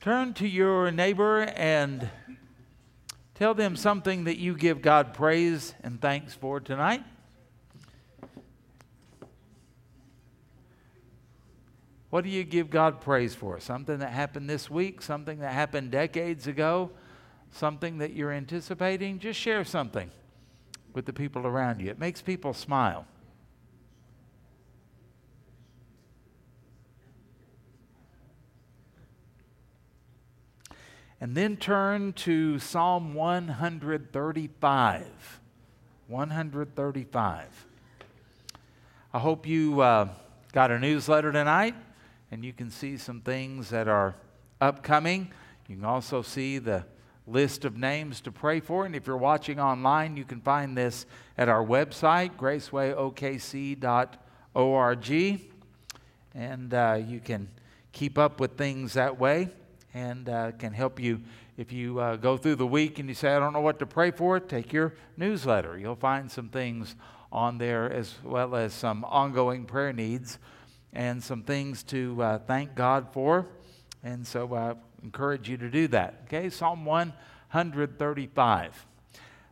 Turn to your neighbor and tell them something that you give God praise and thanks for tonight. What do you give God praise for? Something that happened this week, something that happened decades ago, something that you're anticipating? Just share something with the people around you. It makes people smile. And then turn to Psalm 135. 135. I hope you uh, got a newsletter tonight and you can see some things that are upcoming. You can also see the list of names to pray for. And if you're watching online, you can find this at our website, gracewayokc.org. And uh, you can keep up with things that way and uh, can help you. If you uh, go through the week and you say, I don't know what to pray for, take your newsletter. You'll find some things on there as well as some ongoing prayer needs and some things to uh, thank God for. And so I encourage you to do that. Okay, Psalm 135.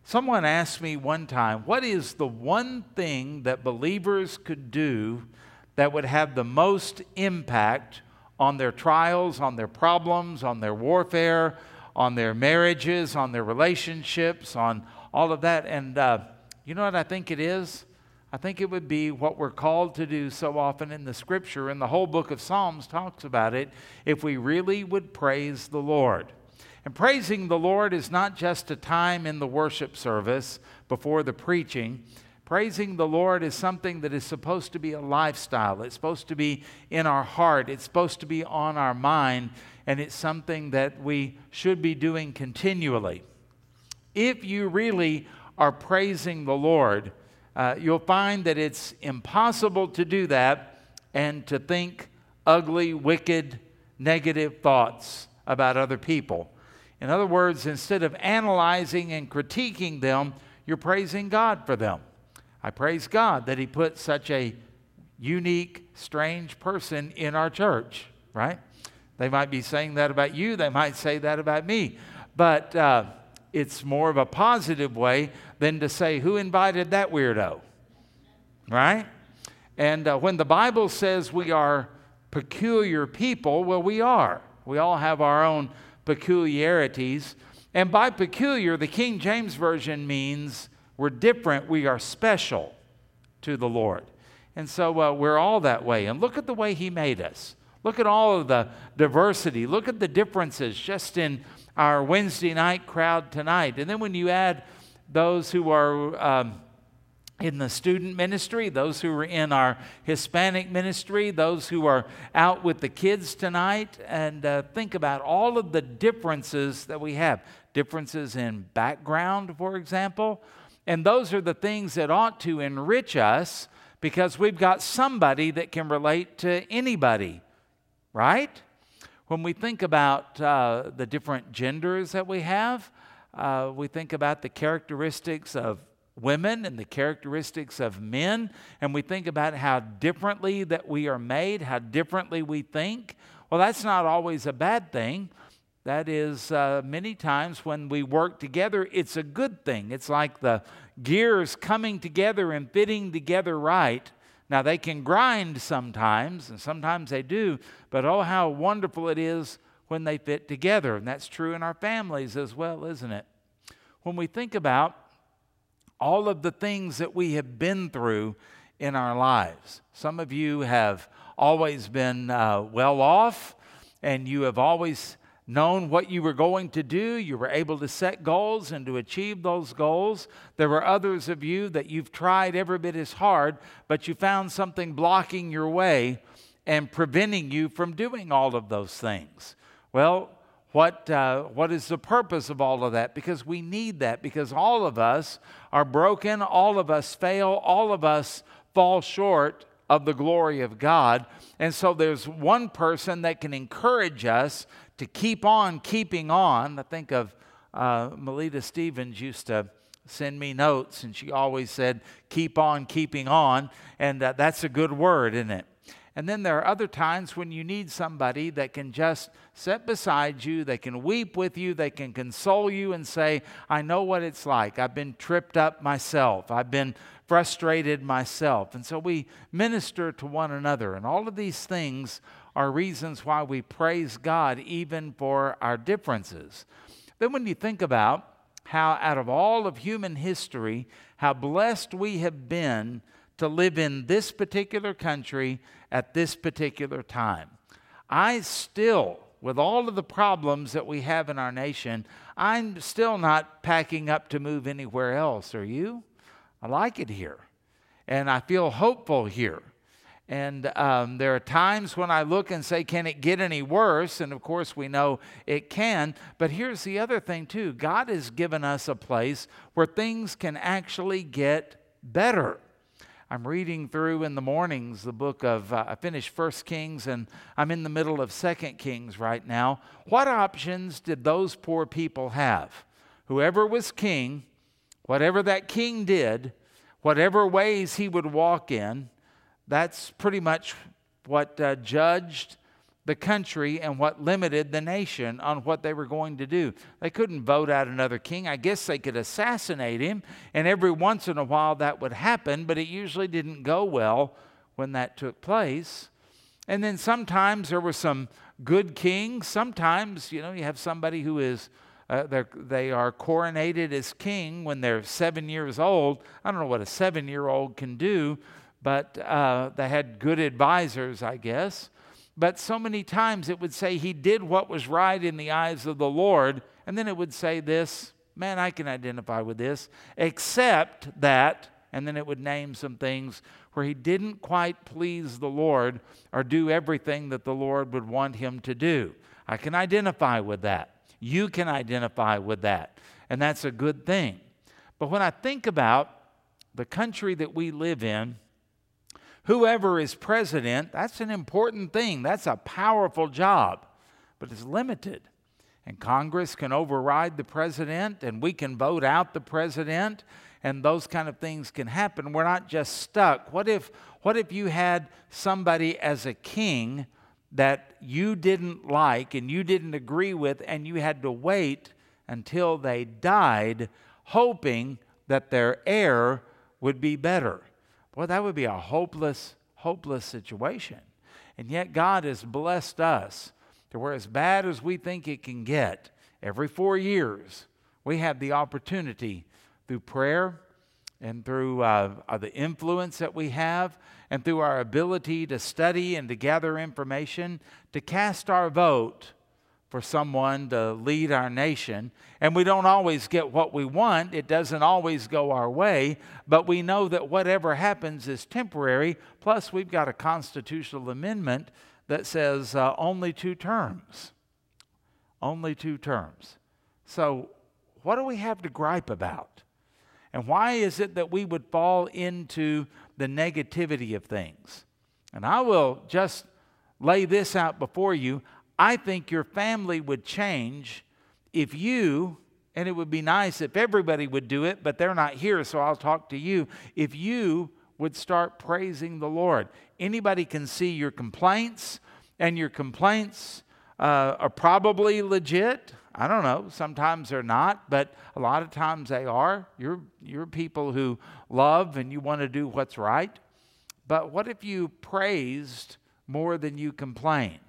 Someone asked me one time, What is the one thing that believers could do that would have the most impact on their trials, on their problems, on their warfare, on their marriages, on their relationships, on all of that. And uh, you know what I think it is? I think it would be what we're called to do so often in the scripture, and the whole book of Psalms talks about it, if we really would praise the Lord. And praising the Lord is not just a time in the worship service before the preaching. Praising the Lord is something that is supposed to be a lifestyle. It's supposed to be in our heart. It's supposed to be on our mind. And it's something that we should be doing continually. If you really are praising the Lord, uh, you'll find that it's impossible to do that and to think ugly, wicked, negative thoughts about other people. In other words, instead of analyzing and critiquing them, you're praising God for them. I praise God that He put such a unique, strange person in our church, right? They might be saying that about you, they might say that about me, but uh, it's more of a positive way than to say, Who invited that weirdo? Right? And uh, when the Bible says we are peculiar people, well, we are. We all have our own peculiarities. And by peculiar, the King James Version means we're different, we are special to the Lord. And so uh, we're all that way. And look at the way He made us. Look at all of the diversity. Look at the differences just in our Wednesday night crowd tonight. And then when you add those who are um, in the student ministry, those who are in our Hispanic ministry, those who are out with the kids tonight, and uh, think about all of the differences that we have differences in background, for example, and those are the things that ought to enrich us because we've got somebody that can relate to anybody, right? When we think about uh, the different genders that we have, uh, we think about the characteristics of women and the characteristics of men, and we think about how differently that we are made, how differently we think. Well, that's not always a bad thing. That is, uh, many times when we work together, it's a good thing. It's like the gears coming together and fitting together right. Now, they can grind sometimes, and sometimes they do, but oh, how wonderful it is when they fit together. And that's true in our families as well, isn't it? When we think about all of the things that we have been through in our lives, some of you have always been uh, well off, and you have always known what you were going to do. You were able to set goals and to achieve those goals. There were others of you that you've tried every bit as hard, but you found something blocking your way and preventing you from doing all of those things. Well, what, uh, what is the purpose of all of that? Because we need that, because all of us are broken, all of us fail, all of us fall short of the glory of God. And so there's one person that can encourage us to keep on keeping on. I think of uh, Melita Stevens used to send me notes, and she always said, Keep on keeping on. And uh, that's a good word, isn't it? And then there are other times when you need somebody that can just sit beside you, they can weep with you, they can console you and say, I know what it's like. I've been tripped up myself, I've been frustrated myself. And so we minister to one another. And all of these things are reasons why we praise God even for our differences. Then, when you think about how, out of all of human history, how blessed we have been to live in this particular country at this particular time. I still, with all of the problems that we have in our nation, I'm still not packing up to move anywhere else. Are you? I like it here. And I feel hopeful here. And um, there are times when I look and say, can it get any worse? And of course, we know it can. But here's the other thing, too God has given us a place where things can actually get better. I'm reading through in the mornings the book of, uh, I finished First Kings and I'm in the middle of Second Kings right now. What options did those poor people have? Whoever was king, whatever that king did, whatever ways he would walk in, that's pretty much what uh, judged the country and what limited the nation on what they were going to do. They couldn't vote out another king. I guess they could assassinate him, and every once in a while that would happen, but it usually didn't go well when that took place. And then sometimes there were some good kings. Sometimes, you know, you have somebody who is. Uh, they are coronated as king when they're seven years old. I don't know what a seven year old can do, but uh, they had good advisors, I guess. But so many times it would say he did what was right in the eyes of the Lord. And then it would say this man, I can identify with this, except that, and then it would name some things where he didn't quite please the Lord or do everything that the Lord would want him to do. I can identify with that. You can identify with that. And that's a good thing. But when I think about the country that we live in, whoever is president, that's an important thing. That's a powerful job, but it's limited. And Congress can override the president, and we can vote out the president, and those kind of things can happen. We're not just stuck. What if, what if you had somebody as a king that you didn't like and you didn't agree with, and you had to wait until they died, hoping that their heir would be better? Well, that would be a hopeless, hopeless situation. And yet, God has blessed us to where, as bad as we think it can get, every four years, we have the opportunity through prayer and through uh, the influence that we have and through our ability to study and to gather information to cast our vote for someone to lead our nation. And we don't always get what we want, it doesn't always go our way, but we know that whatever happens is temporary. Plus, we've got a constitutional amendment that says uh, only two terms. Only two terms. So, what do we have to gripe about? And why is it that we would fall into the negativity of things? And I will just lay this out before you. I think your family would change if you, and it would be nice if everybody would do it, but they're not here, so I'll talk to you. If you would start praising the Lord, anybody can see your complaints, and your complaints uh, are probably legit. I don't know. Sometimes they're not, but a lot of times they are. You're, you're people who love and you want to do what's right. But what if you praised more than you complained?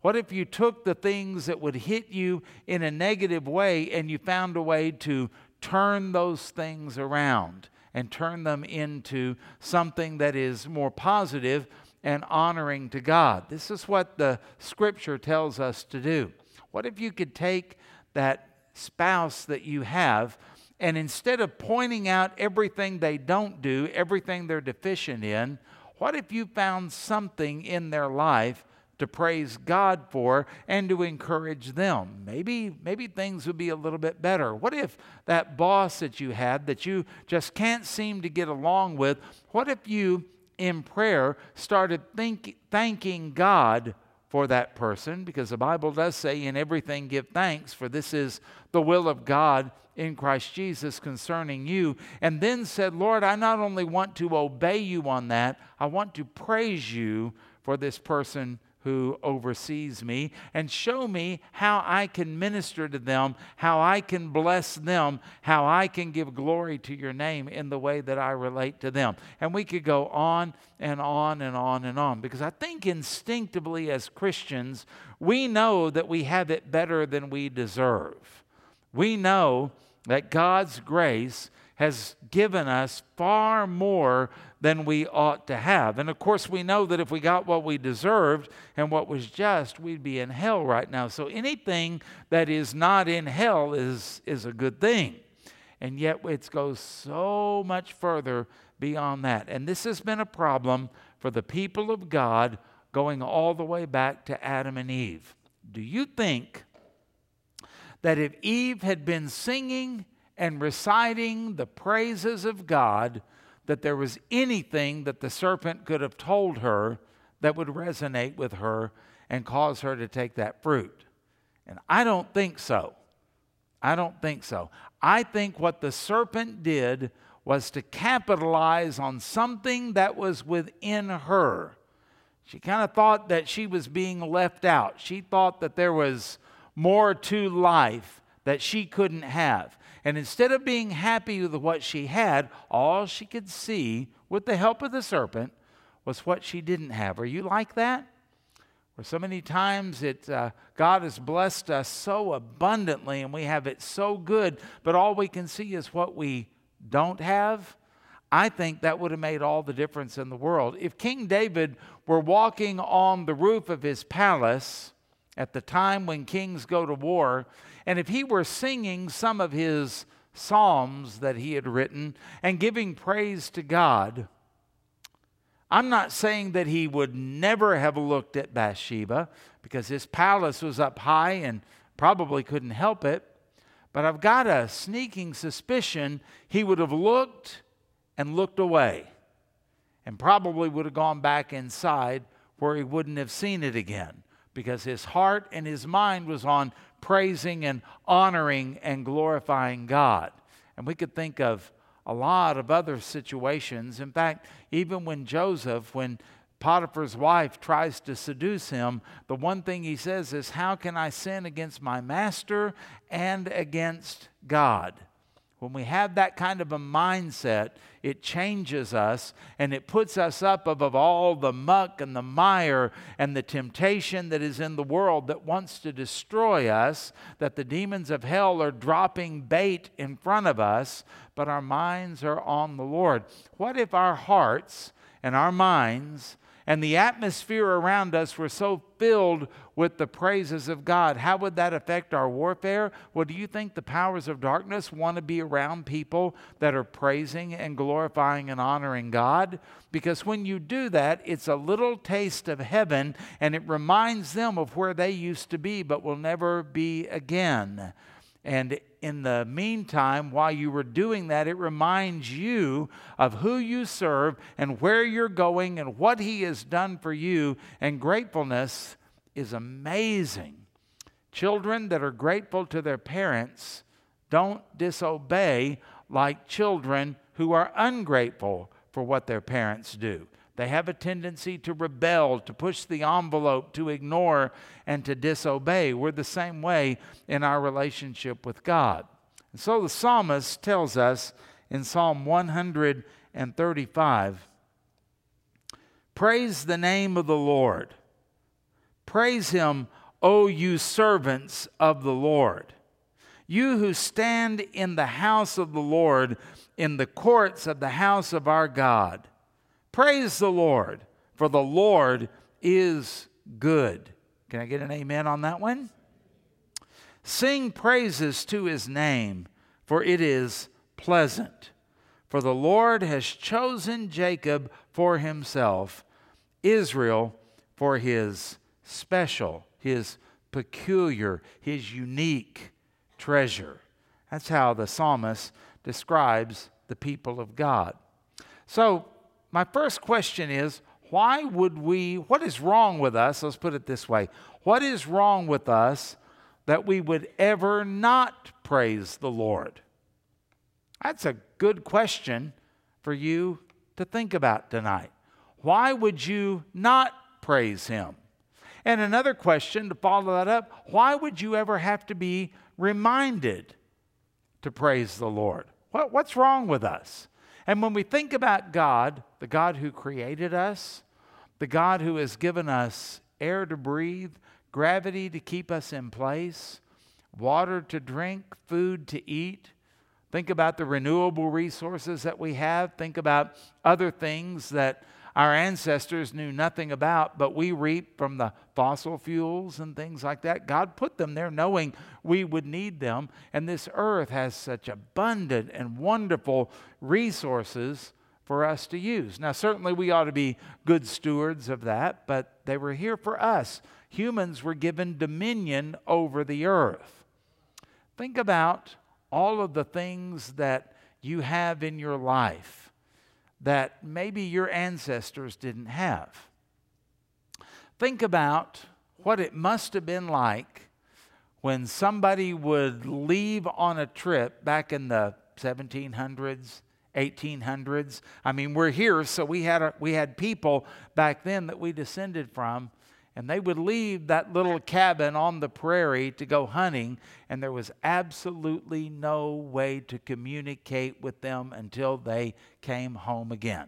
What if you took the things that would hit you in a negative way and you found a way to turn those things around and turn them into something that is more positive and honoring to God? This is what the scripture tells us to do. What if you could take that spouse that you have and instead of pointing out everything they don't do, everything they're deficient in, what if you found something in their life to praise God for and to encourage them. Maybe maybe things would be a little bit better. What if that boss that you had that you just can't seem to get along with, what if you in prayer started think, thanking God for that person because the Bible does say in everything give thanks for this is the will of God in Christ Jesus concerning you and then said, "Lord, I not only want to obey you on that, I want to praise you for this person who oversees me and show me how I can minister to them, how I can bless them, how I can give glory to your name in the way that I relate to them. And we could go on and on and on and on because I think instinctively as Christians, we know that we have it better than we deserve. We know that God's grace has given us far more than we ought to have. And of course, we know that if we got what we deserved and what was just, we'd be in hell right now. So anything that is not in hell is, is a good thing. And yet it goes so much further beyond that. And this has been a problem for the people of God going all the way back to Adam and Eve. Do you think that if Eve had been singing and reciting the praises of God, that there was anything that the serpent could have told her that would resonate with her and cause her to take that fruit. And I don't think so. I don't think so. I think what the serpent did was to capitalize on something that was within her. She kind of thought that she was being left out. She thought that there was more to life that she couldn't have. And instead of being happy with what she had, all she could see, with the help of the serpent, was what she didn't have. Are you like that? Where so many times it, uh, God has blessed us so abundantly and we have it so good, but all we can see is what we don't have. I think that would have made all the difference in the world. If King David were walking on the roof of his palace at the time when kings go to war and if he were singing some of his psalms that he had written and giving praise to God, I'm not saying that he would never have looked at Bathsheba because his palace was up high and probably couldn't help it. But I've got a sneaking suspicion he would have looked and looked away and probably would have gone back inside where he wouldn't have seen it again because his heart and his mind was on praising and honoring and glorifying God. And we could think of a lot of other situations. In fact, even when Joseph, when Potiphar's wife tries to seduce him, the one thing he says is, How can I sin against my master and against God? When we have that kind of a mindset, it changes us and it puts us up above all the muck and the mire and the temptation that is in the world that wants to destroy us, that the demons of hell are dropping bait in front of us, but our minds are on the Lord. What if our hearts and our minds and the atmosphere around us were so filled with the praises of God, how would that affect our warfare? Well, do you think the powers of darkness want to be around people that are praising and glorifying and honoring God? Because when you do that, it's a little taste of heaven and it reminds them of where they used to be but will never be again. And in the meantime, while you were doing that, it reminds you of who you serve and where you're going and what He has done for you. And gratefulness is amazing. Children that are grateful to their parents don't disobey like children who are ungrateful for what their parents do. They have a tendency to rebel, to push the envelope, to ignore, and to disobey. We're the same way in our relationship with God. And so the psalmist tells us in Psalm 135 Praise the name of the Lord. Praise him, O you servants of the Lord. You who stand in the house of the Lord, in the courts of the house of our God. Praise the Lord, for the Lord is good. Can I get an amen on that one? Sing praises to his name, for it is pleasant. For the Lord has chosen Jacob for himself, Israel for his special, his peculiar, his unique treasure. That's how the psalmist describes the people of God. So, my first question is why would we, what is wrong with us? Let's put it this way. What is wrong with us that we would ever not praise the Lord? That's a good question for you to think about tonight. Why would you not praise Him? And another question to follow that up why would you ever have to be reminded to praise the Lord? What, what's wrong with us? And when we think about God, the God who created us, the God who has given us air to breathe, gravity to keep us in place, water to drink, food to eat, think about the renewable resources that we have, think about other things that our ancestors knew nothing about, but we reap from the fossil fuels and things like that. God put them there knowing we would need them. And this earth has such abundant and wonderful resources for us to use. Now, certainly we ought to be good stewards of that, but they were here for us. Humans were given dominion over the earth. Think about all of the things that you have in your life that maybe your ancestors didn't have. Think about what it must have been like when somebody would leave on a trip back in the 1700s, 1800s. I mean, we're here, so we had, a, we had people back then that we descended from and they would leave that little cabin on the prairie to go hunting, and there was absolutely no way to communicate with them until they came home again.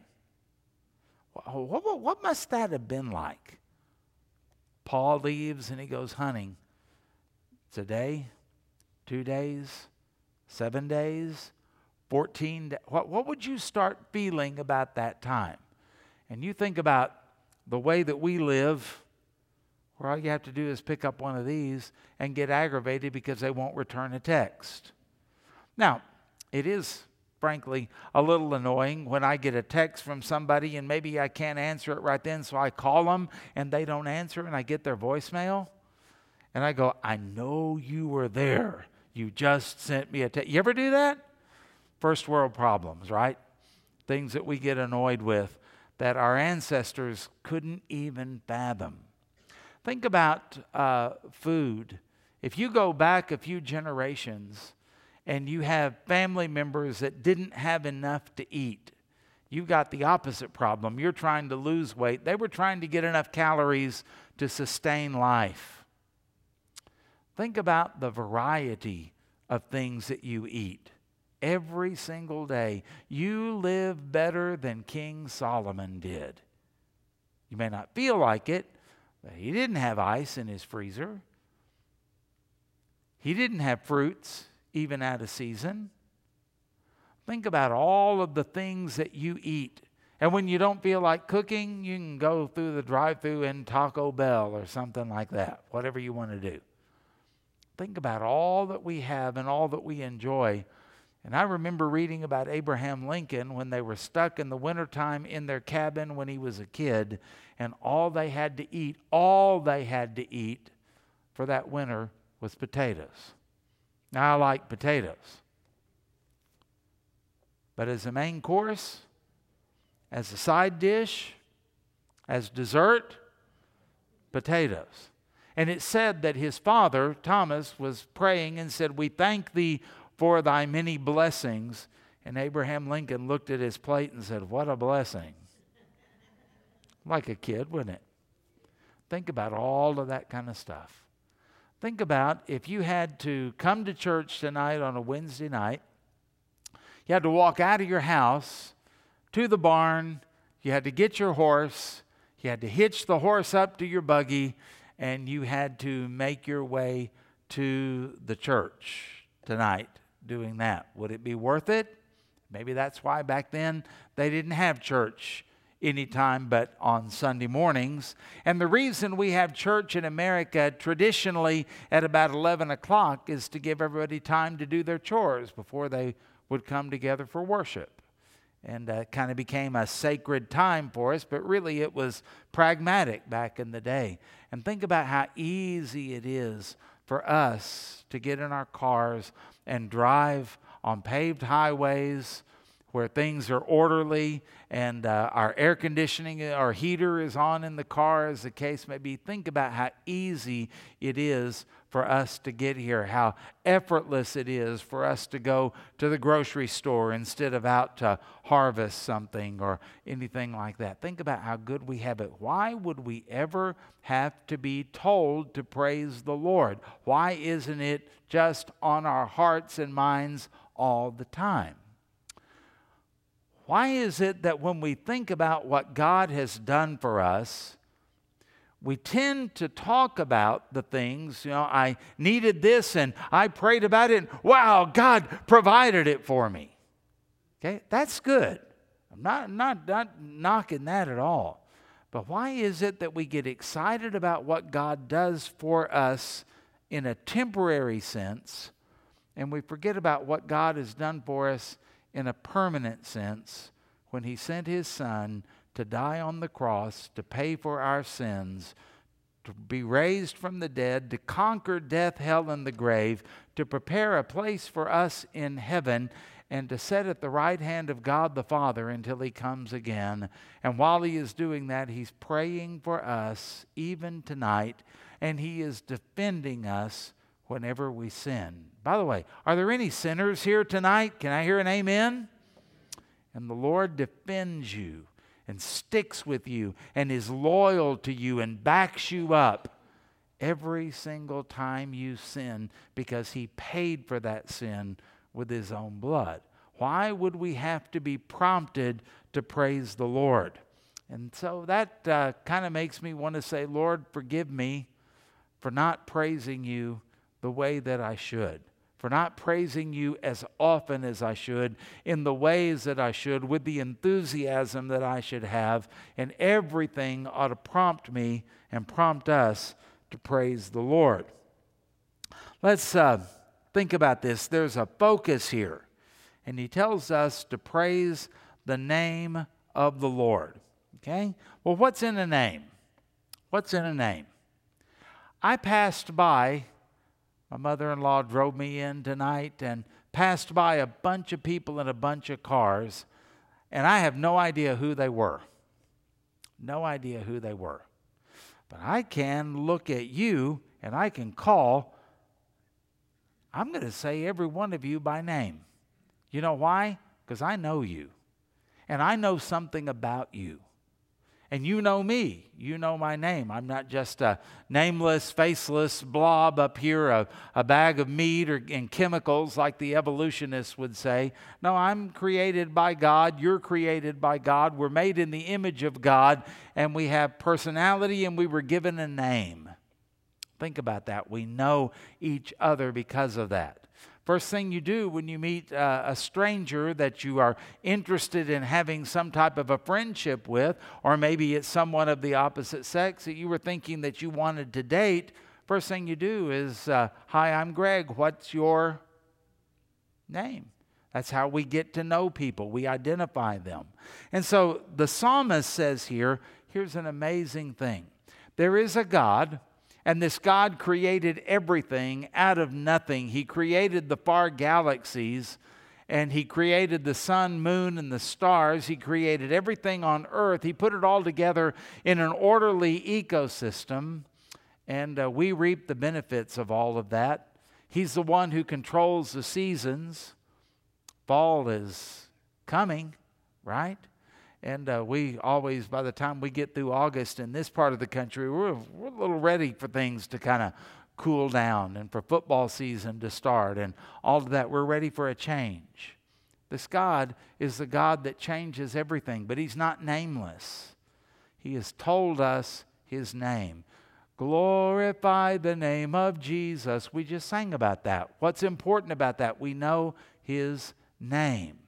What, what, what must that have been like? Paul leaves and he goes hunting. It's a day, two days, seven days, 14 days. What, what would you start feeling about that time? And you think about the way that we live where all you have to do is pick up one of these and get aggravated because they won't return a text. Now, it is frankly a little annoying when I get a text from somebody and maybe I can't answer it right then, so I call them and they don't answer and I get their voicemail. And I go, I know you were there. You just sent me a text. You ever do that? First world problems, right? Things that we get annoyed with that our ancestors couldn't even fathom. Think about uh, food. If you go back a few generations and you have family members that didn't have enough to eat, you've got the opposite problem. You're trying to lose weight. They were trying to get enough calories to sustain life. Think about the variety of things that you eat every single day. You live better than King Solomon did. You may not feel like it, he didn't have ice in his freezer. He didn't have fruits even out of season. Think about all of the things that you eat. And when you don't feel like cooking, you can go through the drive through in Taco Bell or something like that, whatever you want to do. Think about all that we have and all that we enjoy and I remember reading about Abraham Lincoln when they were stuck in the wintertime in their cabin when he was a kid, and all they had to eat, all they had to eat for that winter was potatoes. Now, I like potatoes. But as a main course, as a side dish, as dessert, potatoes. And it said that his father, Thomas, was praying and said, We thank thee, for thy many blessings. And Abraham Lincoln looked at his plate and said, What a blessing. Like a kid, wouldn't it? Think about all of that kind of stuff. Think about if you had to come to church tonight on a Wednesday night, you had to walk out of your house to the barn, you had to get your horse, you had to hitch the horse up to your buggy, and you had to make your way to the church tonight doing that. Would it be worth it? Maybe that's why back then they didn't have church anytime but on Sunday mornings. And the reason we have church in America traditionally at about 11 o'clock is to give everybody time to do their chores before they would come together for worship. And uh, kind of became a sacred time for us, but really it was pragmatic back in the day. And think about how easy it is for us to get in our cars and drive on paved highways where things are orderly and uh, our air conditioning, our heater is on in the car, as the case may be. Think about how easy it is for us to get here, how effortless it is for us to go to the grocery store instead of out to harvest something or anything like that. Think about how good we have it. Why would we ever have to be told to praise the Lord? Why isn't it just on our hearts and minds all the time? Why is it that when we think about what God has done for us, we tend to talk about the things, you know, I needed this and I prayed about it, and wow, God provided it for me. Okay, that's good. I'm not, not, not knocking that at all. But why is it that we get excited about what God does for us in a temporary sense and we forget about what God has done for us in a permanent sense when he sent his son to die on the cross to pay for our sins, to be raised from the dead, to conquer death, hell, and the grave, to prepare a place for us in heaven, and to sit at the right hand of God the Father until he comes again. And while he is doing that, he's praying for us even tonight, and he is defending us whenever we sin. By the way, are there any sinners here tonight? Can I hear an amen? And the Lord defends you and sticks with you and is loyal to you and backs you up every single time you sin because He paid for that sin with His own blood. Why would we have to be prompted to praise the Lord? And so that uh, kind of makes me want to say, Lord, forgive me for not praising you the way that I should for not praising you as often as I should, in the ways that I should, with the enthusiasm that I should have, and everything ought to prompt me and prompt us to praise the Lord. Let's uh, think about this. There's a focus here, and he tells us to praise the name of the Lord. Okay? Well, what's in a name? What's in a name? I passed by my mother in law drove me in tonight and passed by a bunch of people in a bunch of cars, and I have no idea who they were. No idea who they were. But I can look at you and I can call, I'm going to say every one of you by name. You know why? Because I know you, and I know something about you. And you know me. You know my name. I'm not just a nameless, faceless blob up here, a, a bag of meat or, and chemicals like the evolutionists would say. No, I'm created by God. You're created by God. We're made in the image of God, and we have personality, and we were given a name. Think about that. We know each other because of that. First thing you do when you meet uh, a stranger that you are interested in having some type of a friendship with, or maybe it's someone of the opposite sex that you were thinking that you wanted to date, first thing you do is, uh, Hi, I'm Greg. What's your name? That's how we get to know people. We identify them. And so the psalmist says here here's an amazing thing there is a God and this God created everything out of nothing. He created the far galaxies and He created the sun, moon, and the stars. He created everything on earth. He put it all together in an orderly ecosystem, and uh, we reap the benefits of all of that. He's the one who controls the seasons. Fall is coming, right? And uh, we always, by the time we get through August in this part of the country, we're, we're a little ready for things to kind of cool down and for football season to start and all of that. We're ready for a change. This God is the God that changes everything, but He's not nameless. He has told us His name. Glorify the name of Jesus. We just sang about that. What's important about that? We know His name.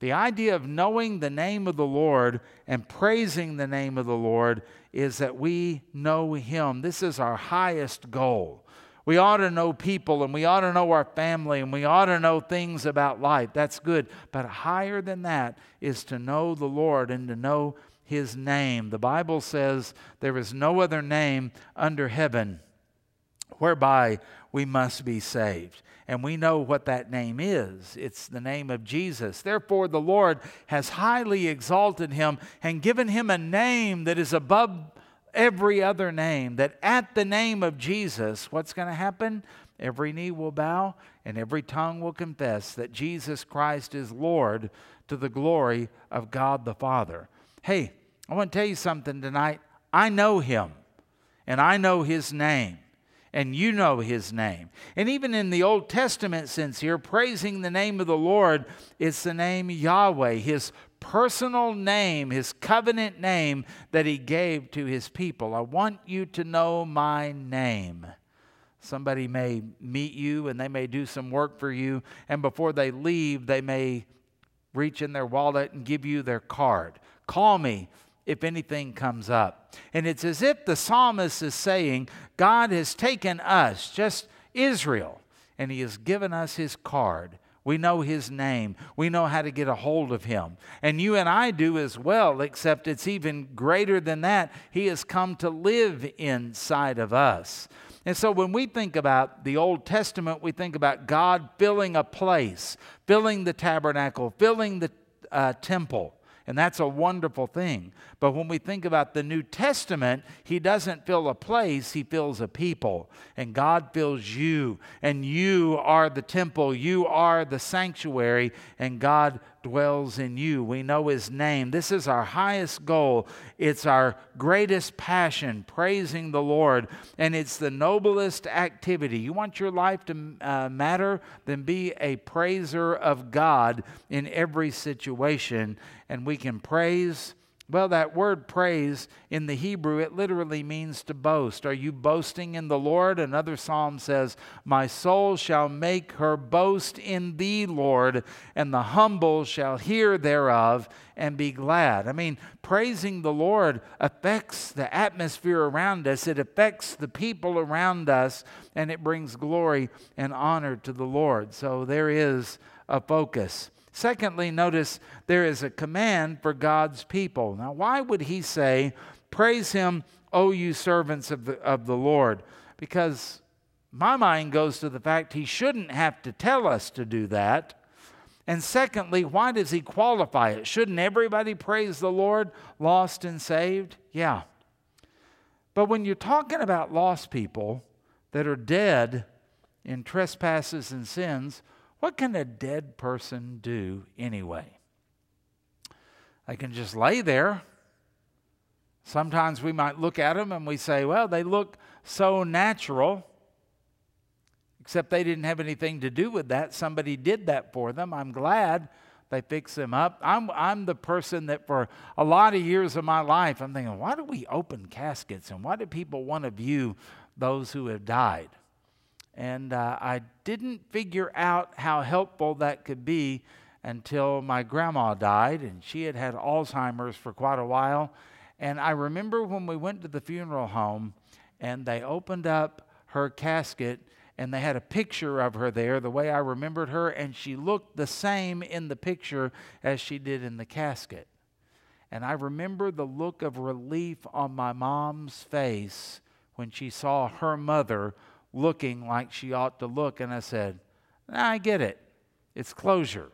The idea of knowing the name of the Lord and praising the name of the Lord is that we know Him. This is our highest goal. We ought to know people and we ought to know our family and we ought to know things about life. That's good. But higher than that is to know the Lord and to know His name. The Bible says there is no other name under heaven whereby we must be saved. And we know what that name is it's the name of Jesus. Therefore, the Lord has highly exalted him and given him a name that is above every other name, that at the name of Jesus, what's going to happen? Every knee will bow and every tongue will confess that Jesus Christ is Lord to the glory of God the Father. Hey, I want to tell you something tonight. I know him and I know his name and you know his name. And even in the Old Testament sense here, praising the name of the Lord, it's the name Yahweh, his personal name, his covenant name that he gave to his people. I want you to know my name. Somebody may meet you and they may do some work for you, and before they leave, they may reach in their wallet and give you their card. Call me if anything comes up. And it's as if the psalmist is saying, God has taken us, just Israel, and He has given us His card. We know His name. We know how to get a hold of Him. And you and I do as well, except it's even greater than that. He has come to live inside of us. And so when we think about the Old Testament, we think about God filling a place, filling the tabernacle, filling the uh, temple. And that's a wonderful thing. But when we think about the New Testament, He doesn't fill a place, He fills a people. And God fills you. And you are the temple, you are the sanctuary, and God dwells in you. We know His name. This is our highest goal. It's our greatest passion, praising the Lord. And it's the noblest activity. You want your life to uh, matter? Then be a praiser of God in every situation. And we can praise well, that word praise in the Hebrew, it literally means to boast. Are you boasting in the Lord? Another psalm says, My soul shall make her boast in thee, Lord, and the humble shall hear thereof and be glad. I mean, praising the Lord affects the atmosphere around us, it affects the people around us, and it brings glory and honor to the Lord. So there is a focus. Secondly, notice there is a command for God's people. Now, why would he say, Praise him, O you servants of the, of the Lord? Because my mind goes to the fact he shouldn't have to tell us to do that. And secondly, why does he qualify it? Shouldn't everybody praise the Lord, lost and saved? Yeah. But when you're talking about lost people that are dead in trespasses and sins, what can a dead person do anyway? They can just lay there. Sometimes we might look at them and we say, well, they look so natural, except they didn't have anything to do with that. Somebody did that for them. I'm glad they fix them up. I'm, I'm the person that for a lot of years of my life, I'm thinking, why do we open caskets and why do people want to view those who have died? And uh, I didn't figure out how helpful that could be until my grandma died, and she had had Alzheimer's for quite a while. And I remember when we went to the funeral home and they opened up her casket and they had a picture of her there the way I remembered her, and she looked the same in the picture as she did in the casket. And I remember the look of relief on my mom's face when she saw her mother looking like she ought to look. And I said, I get it. It's closure.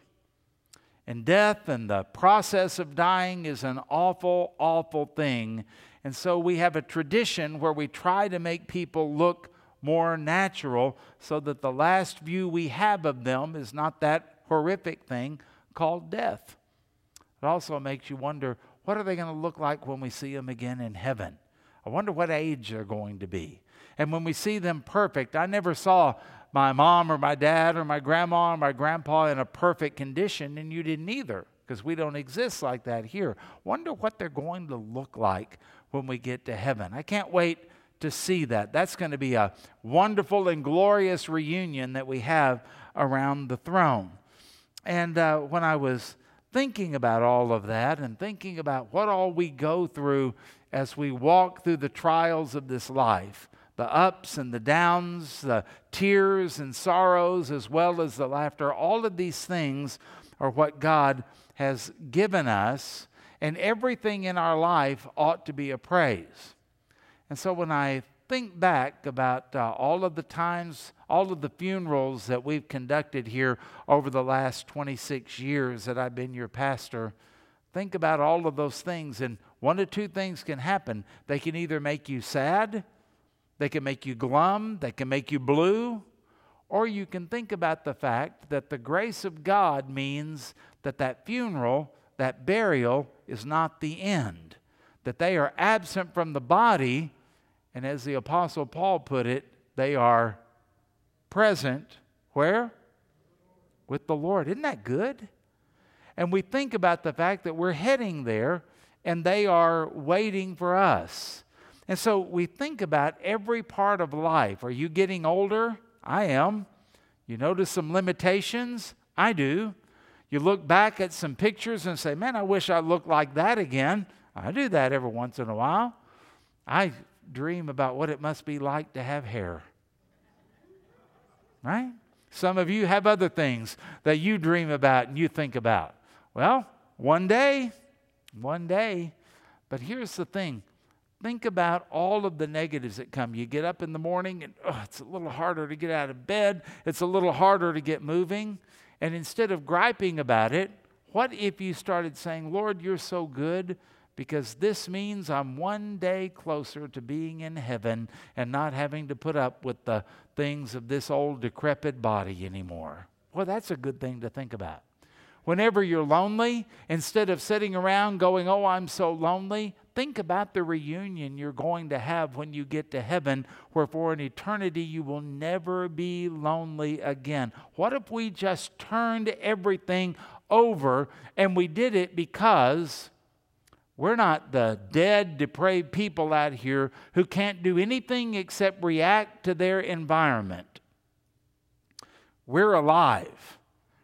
And death and the process of dying is an awful, awful thing. And so we have a tradition where we try to make people look more natural so that the last view we have of them is not that horrific thing called death. It also makes you wonder what are they going to look like when we see them again in heaven? I wonder what age they're going to be. And when we see them perfect, I never saw my mom or my dad or my grandma or my grandpa in a perfect condition, and you didn't either, because we don't exist like that here. Wonder what they're going to look like when we get to heaven. I can't wait to see that. That's going to be a wonderful and glorious reunion that we have around the throne. And uh, when I was thinking about all of that and thinking about what all we go through as we walk through the trials of this life, the ups and the downs, the tears and sorrows, as well as the laughter. All of these things are what God has given us, and everything in our life ought to be a praise. And so when I think back about uh, all of the times, all of the funerals that we've conducted here over the last 26 years that I've been your pastor, think about all of those things, and one of two things can happen. They can either make you sad, they can make you glum, they can make you blue, or you can think about the fact that the grace of God means that that funeral, that burial, is not the end, that they are absent from the body and as the Apostle Paul put it, they are present where? With the Lord. Isn't that good? And we think about the fact that we're heading there and they are waiting for us. And so we think about every part of life. Are you getting older? I am. You notice some limitations? I do. You look back at some pictures and say, man, I wish I looked like that again. I do that every once in a while. I dream about what it must be like to have hair. Right? Some of you have other things that you dream about and you think about. Well, one day, one day. But here's the thing think about all of the negatives that come. You get up in the morning and oh, it's a little harder to get out of bed, it's a little harder to get moving. And instead of griping about it, what if you started saying, Lord, you're so good? because this means I'm one day closer to being in heaven and not having to put up with the things of this old decrepit body anymore. Well, that's a good thing to think about. Whenever you're lonely, instead of sitting around going, Oh, I'm so lonely, think about the reunion you're going to have when you get to heaven, where for an eternity you will never be lonely again. What if we just turned everything over and we did it because we're not the dead, depraved people out here who can't do anything except react to their environment. We're alive.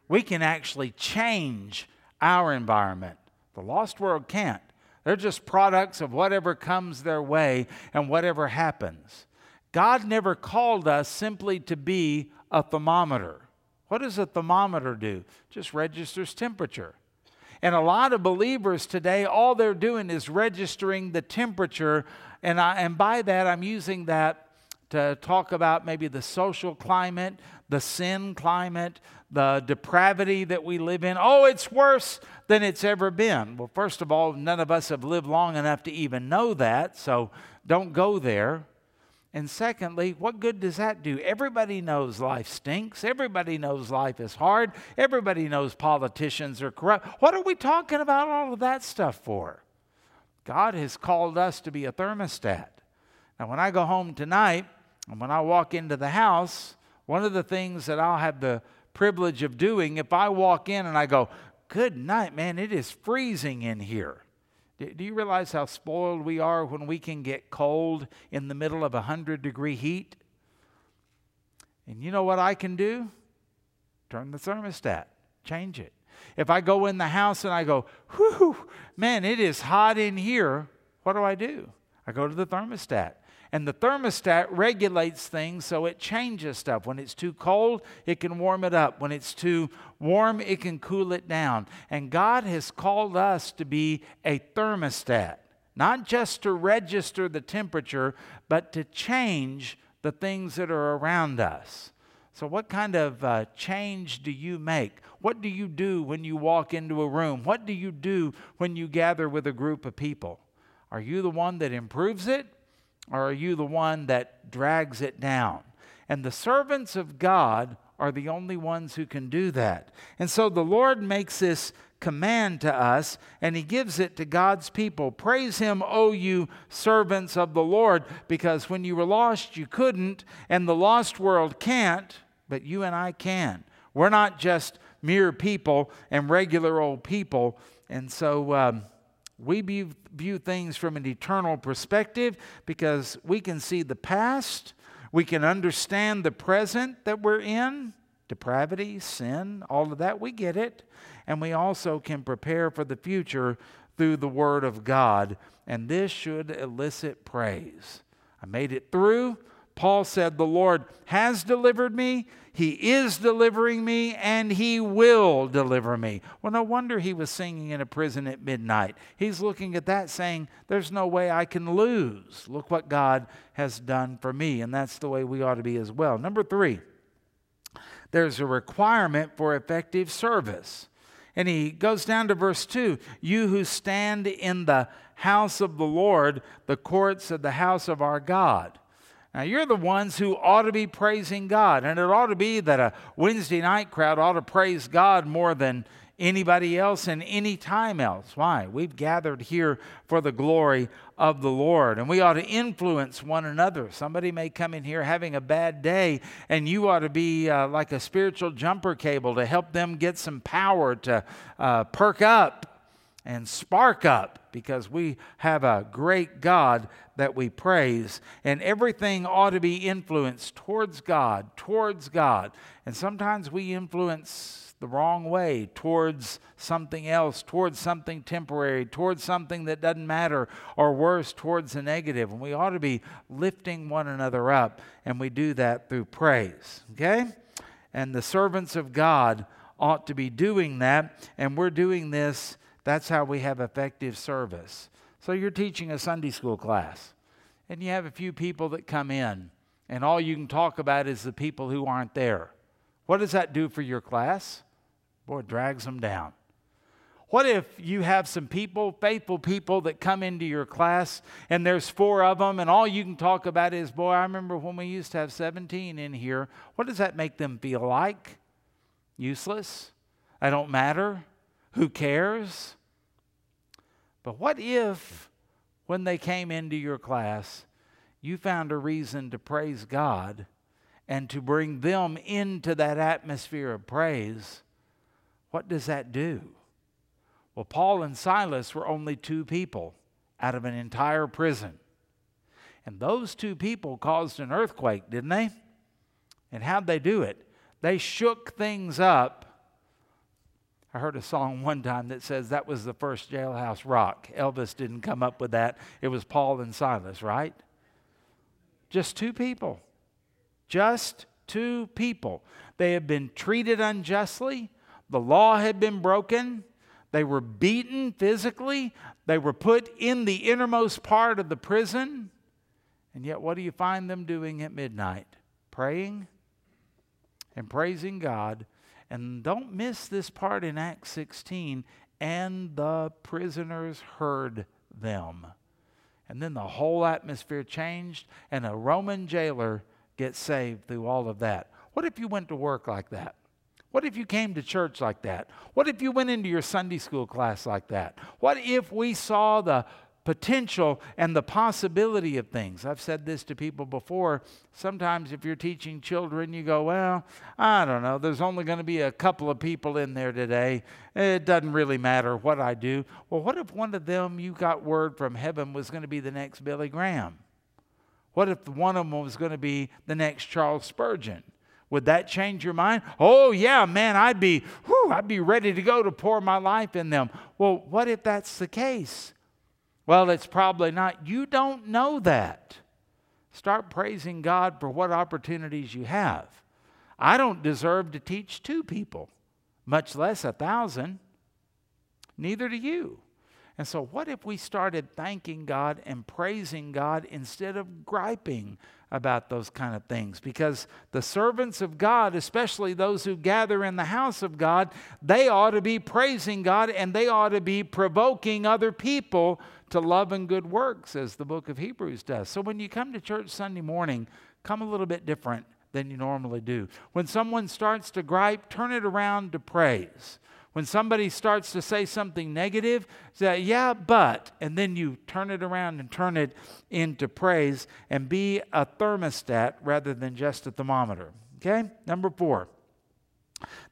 We can actually change our environment. The lost world can't. They're just products of whatever comes their way and whatever happens. God never called us simply to be a thermometer. What does a thermometer do? Just registers temperature. And a lot of believers today, all they're doing is registering the temperature. And, I, and by that, I'm using that to talk about maybe the social climate, the sin climate, the depravity that we live in. Oh, it's worse than it's ever been. Well, first of all, none of us have lived long enough to even know that, so don't go there. And secondly, what good does that do? Everybody knows life stinks. Everybody knows life is hard. Everybody knows politicians are corrupt. What are we talking about all of that stuff for? God has called us to be a thermostat. Now, when I go home tonight and when I walk into the house, one of the things that I'll have the privilege of doing, if I walk in and I go, Good night, man, it is freezing in here. Do you realize how spoiled we are when we can get cold in the middle of a 100 degree heat? And you know what I can do? Turn the thermostat, change it. If I go in the house and I go, whew, man, it is hot in here, what do I do? I go to the thermostat. And the thermostat regulates things so it changes stuff. When it's too cold, it can warm it up. When it's too warm, it can cool it down. And God has called us to be a thermostat, not just to register the temperature, but to change the things that are around us. So, what kind of uh, change do you make? What do you do when you walk into a room? What do you do when you gather with a group of people? Are you the one that improves it or are you the one that drags it down? And the servants of God are the only ones who can do that. And so the Lord makes this command to us and he gives it to God's people. Praise him, O you servants of the Lord, because when you were lost, you couldn't, and the lost world can't, but you and I can. We're not just mere people and regular old people. And so, um, we view, view things from an eternal perspective because we can see the past, we can understand the present that we're in depravity, sin, all of that. We get it. And we also can prepare for the future through the Word of God. And this should elicit praise. I made it through. Paul said, The Lord has delivered me, He is delivering me, and He will deliver me. Well, no wonder he was singing in a prison at midnight. He's looking at that saying, There's no way I can lose. Look what God has done for me. And that's the way we ought to be as well. Number three, there's a requirement for effective service. And he goes down to verse 2 You who stand in the house of the Lord, the courts of the house of our God. Now, you're the ones who ought to be praising God. And it ought to be that a Wednesday night crowd ought to praise God more than anybody else and any time else. Why? We've gathered here for the glory of the Lord, and we ought to influence one another. Somebody may come in here having a bad day, and you ought to be uh, like a spiritual jumper cable to help them get some power to uh, perk up and spark up because we have a great God that we praise. And everything ought to be influenced towards God, towards God. And sometimes we influence the wrong way towards something else, towards something temporary, towards something that doesn't matter, or worse, towards the negative. And we ought to be lifting one another up, and we do that through praise. Okay? And the servants of God ought to be doing that, and we're doing this that's how we have effective service. So you're teaching a Sunday school class, and you have a few people that come in, and all you can talk about is the people who aren't there. What does that do for your class? Boy, it drags them down. What if you have some people, faithful people, that come into your class and there's four of them, and all you can talk about is, boy, I remember when we used to have 17 in here. What does that make them feel like? Useless? I don't matter? Who cares? But what if, when they came into your class, you found a reason to praise God and to bring them into that atmosphere of praise? What does that do? Well, Paul and Silas were only two people out of an entire prison. And those two people caused an earthquake, didn't they? And how'd they do it? They shook things up I heard a song one time that says that was the first jailhouse rock. Elvis didn't come up with that. It was Paul and Silas, right? Just two people. Just two people. They had been treated unjustly. The law had been broken. They were beaten physically. They were put in the innermost part of the prison. And yet, what do you find them doing at midnight? Praying and praising God and don't miss this part in Acts 16. And the prisoners heard them. And then the whole atmosphere changed, and a Roman jailer gets saved through all of that. What if you went to work like that? What if you came to church like that? What if you went into your Sunday school class like that? What if we saw the potential and the possibility of things. I've said this to people before. Sometimes, if you're teaching children, you go, Well, I don't know, there's only going to be a couple of people in there today. It doesn't really matter what I do. Well, what if one of them you got word from heaven was going to be the next Billy Graham? What if one of them was going to be the next Charles Spurgeon? Would that change your mind? Oh yeah, man, I'd be, whew, I'd be ready to go to pour my life in them. Well, what if that's the case? Well, it's probably not. You don't know that. Start praising God for what opportunities you have. I don't deserve to teach two people, much less a thousand. Neither do you. And so, what if we started thanking God and praising God instead of griping about those kind of things? Because the servants of God, especially those who gather in the house of God, they ought to be praising God and they ought to be provoking other people to love and good works, as the book of Hebrews does. So, when you come to church Sunday morning, come a little bit different than you normally do. When someone starts to gripe, turn it around to praise. When somebody starts to say something negative, say, yeah, but, and then you turn it around and turn it into praise and be a thermostat rather than just a thermometer. Okay? Number four,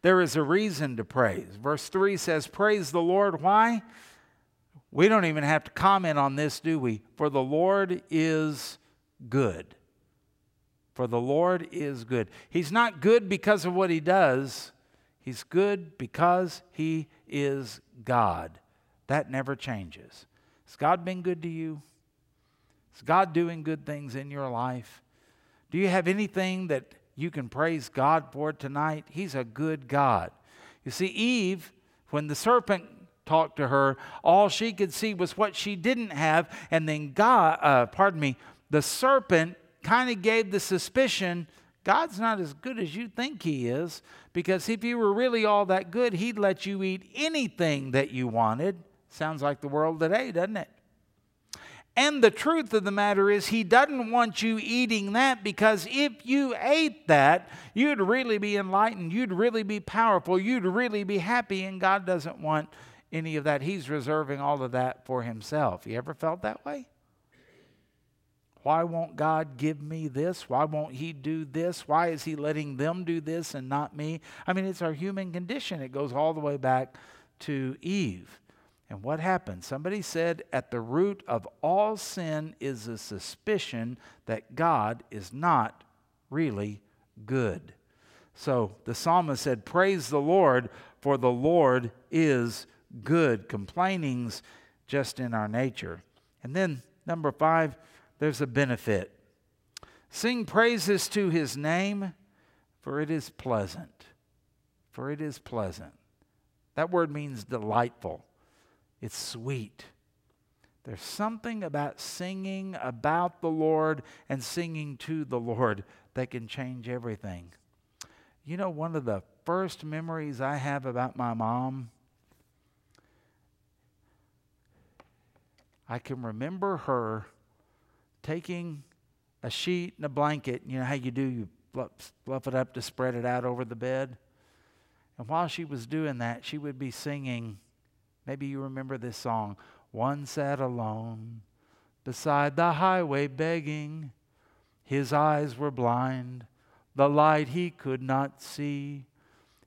there is a reason to praise. Verse 3 says, Praise the Lord. Why? We don't even have to comment on this, do we? For the Lord is good. For the Lord is good. He's not good because of what he does, He's good because He is God. That never changes. Has God been good to you? Is God doing good things in your life? Do you have anything that you can praise God for tonight? He's a good God. You see, Eve, when the serpent talked to her, all she could see was what she didn't have. And then God, uh, pardon me, the serpent kind of gave the suspicion God's not as good as you think He is, because if He were really all that good, He'd let you eat anything that you wanted. Sounds like the world today, doesn't it? And the truth of the matter is, He doesn't want you eating that because if you ate that, you'd really be enlightened, you'd really be powerful, you'd really be happy, and God doesn't want any of that. He's reserving all of that for Himself. You ever felt that way? Why won't God give me this? Why won't He do this? Why is He letting them do this and not me? I mean, it's our human condition. It goes all the way back to Eve. And what happened? Somebody said, at the root of all sin is a suspicion that God is not really good. So the psalmist said, Praise the Lord, for the Lord is good. Complaining's just in our nature. And then, number five, there's a benefit. Sing praises to his name, for it is pleasant. For it is pleasant. That word means delightful. It's sweet. There's something about singing about the Lord and singing to the Lord that can change everything. You know, one of the first memories I have about my mom, I can remember her taking a sheet and a blanket. You know how you do, you fluff, fluff it up to spread it out over the bed. And while she was doing that, she would be singing Maybe you remember this song. One sat alone beside the highway begging. His eyes were blind, the light he could not see.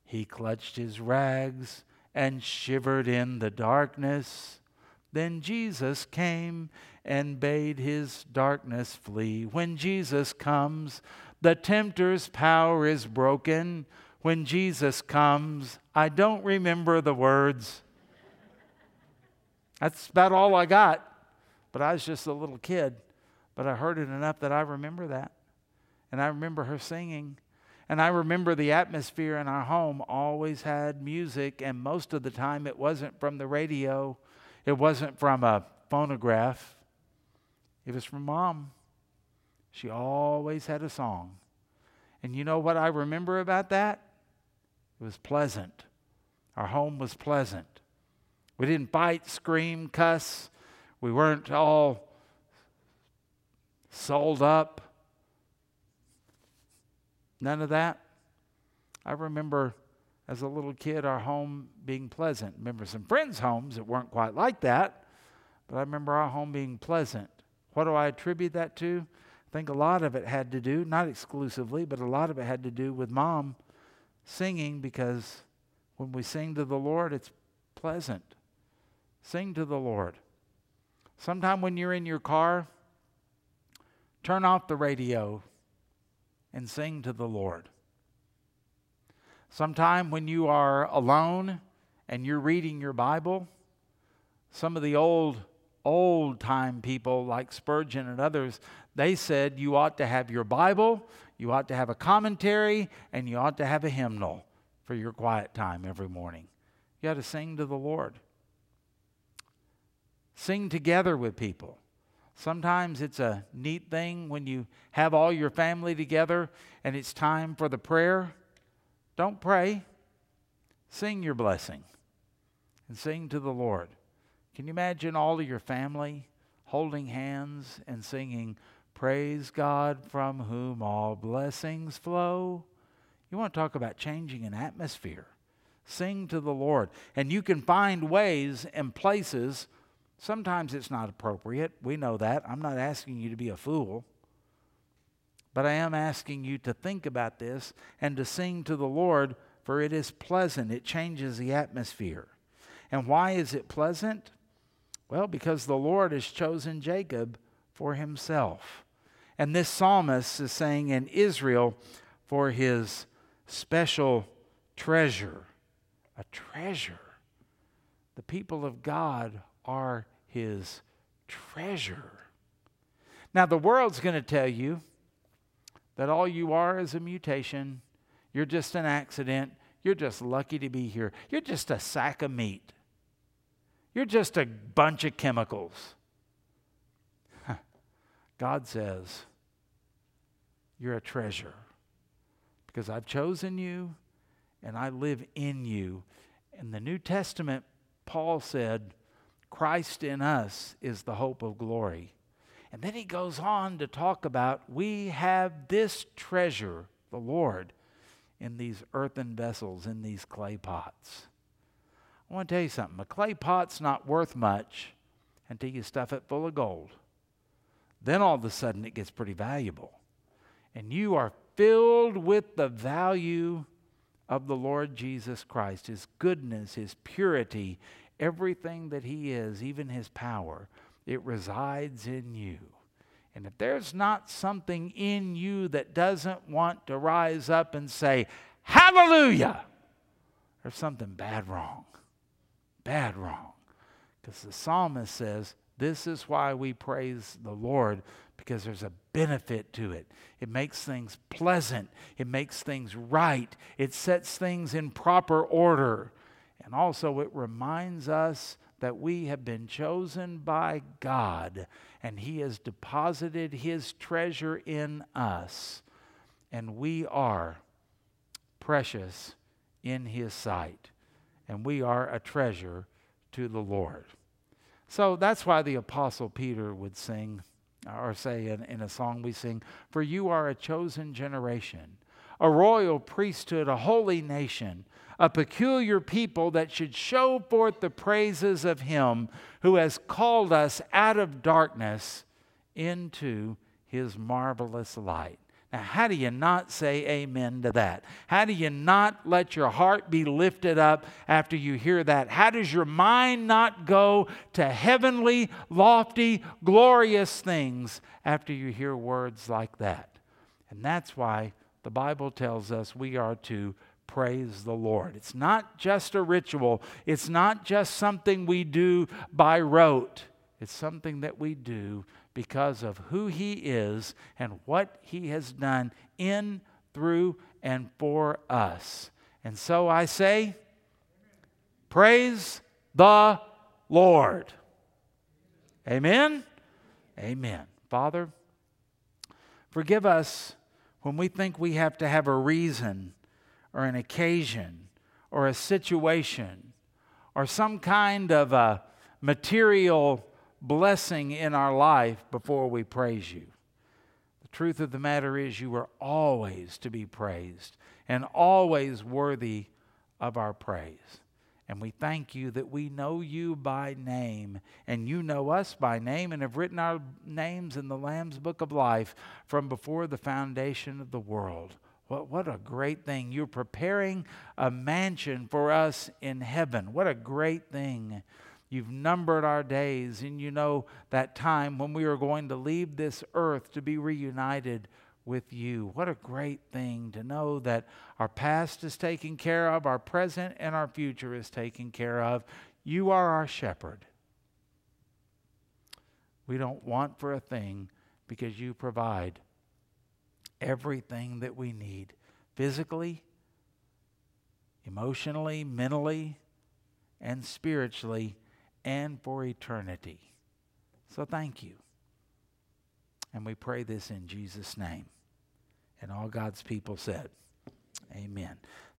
He clutched his rags and shivered in the darkness. Then Jesus came and bade his darkness flee. When Jesus comes, the tempter's power is broken. When Jesus comes, I don't remember the words. That's about all I got. But I was just a little kid. But I heard it enough that I remember that. And I remember her singing. And I remember the atmosphere in our home always had music, and most of the time it wasn't from the radio, it wasn't from a phonograph, it was from mom. She always had a song. And you know what I remember about that? It was pleasant. Our home was pleasant. We didn't bite, scream, cuss. We weren't all sold up. None of that. I remember as a little kid our home being pleasant. Remember some friends' homes that weren't quite like that, but I remember our home being pleasant. What do I attribute that to? I think a lot of it had to do, not exclusively, but a lot of it had to do with mom singing because when we sing to the Lord, it's pleasant. Sing to the Lord. Sometime when you're in your car, turn off the radio and sing to the Lord. Sometime when you are alone and you're reading your Bible, some of the old, old time people like Spurgeon and others, they said you ought to have your Bible, you ought to have a commentary, and you ought to have a hymnal for your quiet time every morning. You ought to sing to the Lord. Sing together with people. Sometimes it's a neat thing when you have all your family together and it's time for the prayer. Don't pray, sing your blessing and sing to the Lord. Can you imagine all of your family holding hands and singing, Praise God from whom all blessings flow? You want to talk about changing an atmosphere. Sing to the Lord. And you can find ways and places Sometimes it's not appropriate. We know that. I'm not asking you to be a fool. But I am asking you to think about this and to sing to the Lord, for it is pleasant. It changes the atmosphere. And why is it pleasant? Well, because the Lord has chosen Jacob for himself. And this psalmist is saying in Israel for his special treasure. A treasure. The people of God are his treasure. Now, the world's going to tell you that all you are is a mutation. You're just an accident. You're just lucky to be here. You're just a sack of meat. You're just a bunch of chemicals. God says, You're a treasure because I've chosen you and I live in you. In the New Testament, Paul said, Christ in us is the hope of glory. And then he goes on to talk about we have this treasure, the Lord, in these earthen vessels, in these clay pots. I want to tell you something a clay pot's not worth much until you stuff it full of gold. Then all of a sudden it gets pretty valuable. And you are filled with the value of the Lord Jesus Christ, His goodness, His purity, everything that He is, even His power. It resides in you. And if there's not something in you that doesn't want to rise up and say, Hallelujah, there's something bad wrong. Bad wrong. Because the psalmist says, This is why we praise the Lord, because there's a benefit to it. It makes things pleasant, it makes things right, it sets things in proper order. And also, it reminds us that we have been chosen by God and He has deposited His treasure in us, and we are precious in His sight, and we are a treasure to the Lord. So that's why the Apostle Peter would sing, or say in, in a song we sing, For you are a chosen generation, a royal priesthood, a holy nation a peculiar people that should show forth the praises of Him who has called us out of darkness into His marvelous light. Now, how do you not say amen to that? How do you not let your heart be lifted up after you hear that? How does your mind not go to heavenly, lofty, glorious things after you hear words like that? And that's why the Bible tells us we are to praise the Lord. It's not just a ritual, it's not just something we do by rote. It's something that we do because of who He is and what He has done in, through, and for us. And so I say, Praise the Lord. Amen? Amen. Father, forgive us when we think we have to have a reason or an occasion or a situation or some kind of a material blessing in our life before we praise you. The truth of the matter is, you are always to be praised and always worthy of our praise. And we thank you that we know you by name, and you know us by name, and have written our names in the Lamb's book of life from before the foundation of the world. What, what a great thing. You're preparing a mansion for us in heaven. What a great thing. You've numbered our days, and you know that time when we are going to leave this earth to be reunited with you. What a great thing to know that our past is taken care of, our present and our future is taken care of. You are our shepherd. We don't want for a thing because you provide everything that we need physically, emotionally, mentally, and spiritually, and for eternity. So thank you. And we pray this in Jesus' name. And all God's people said, Amen.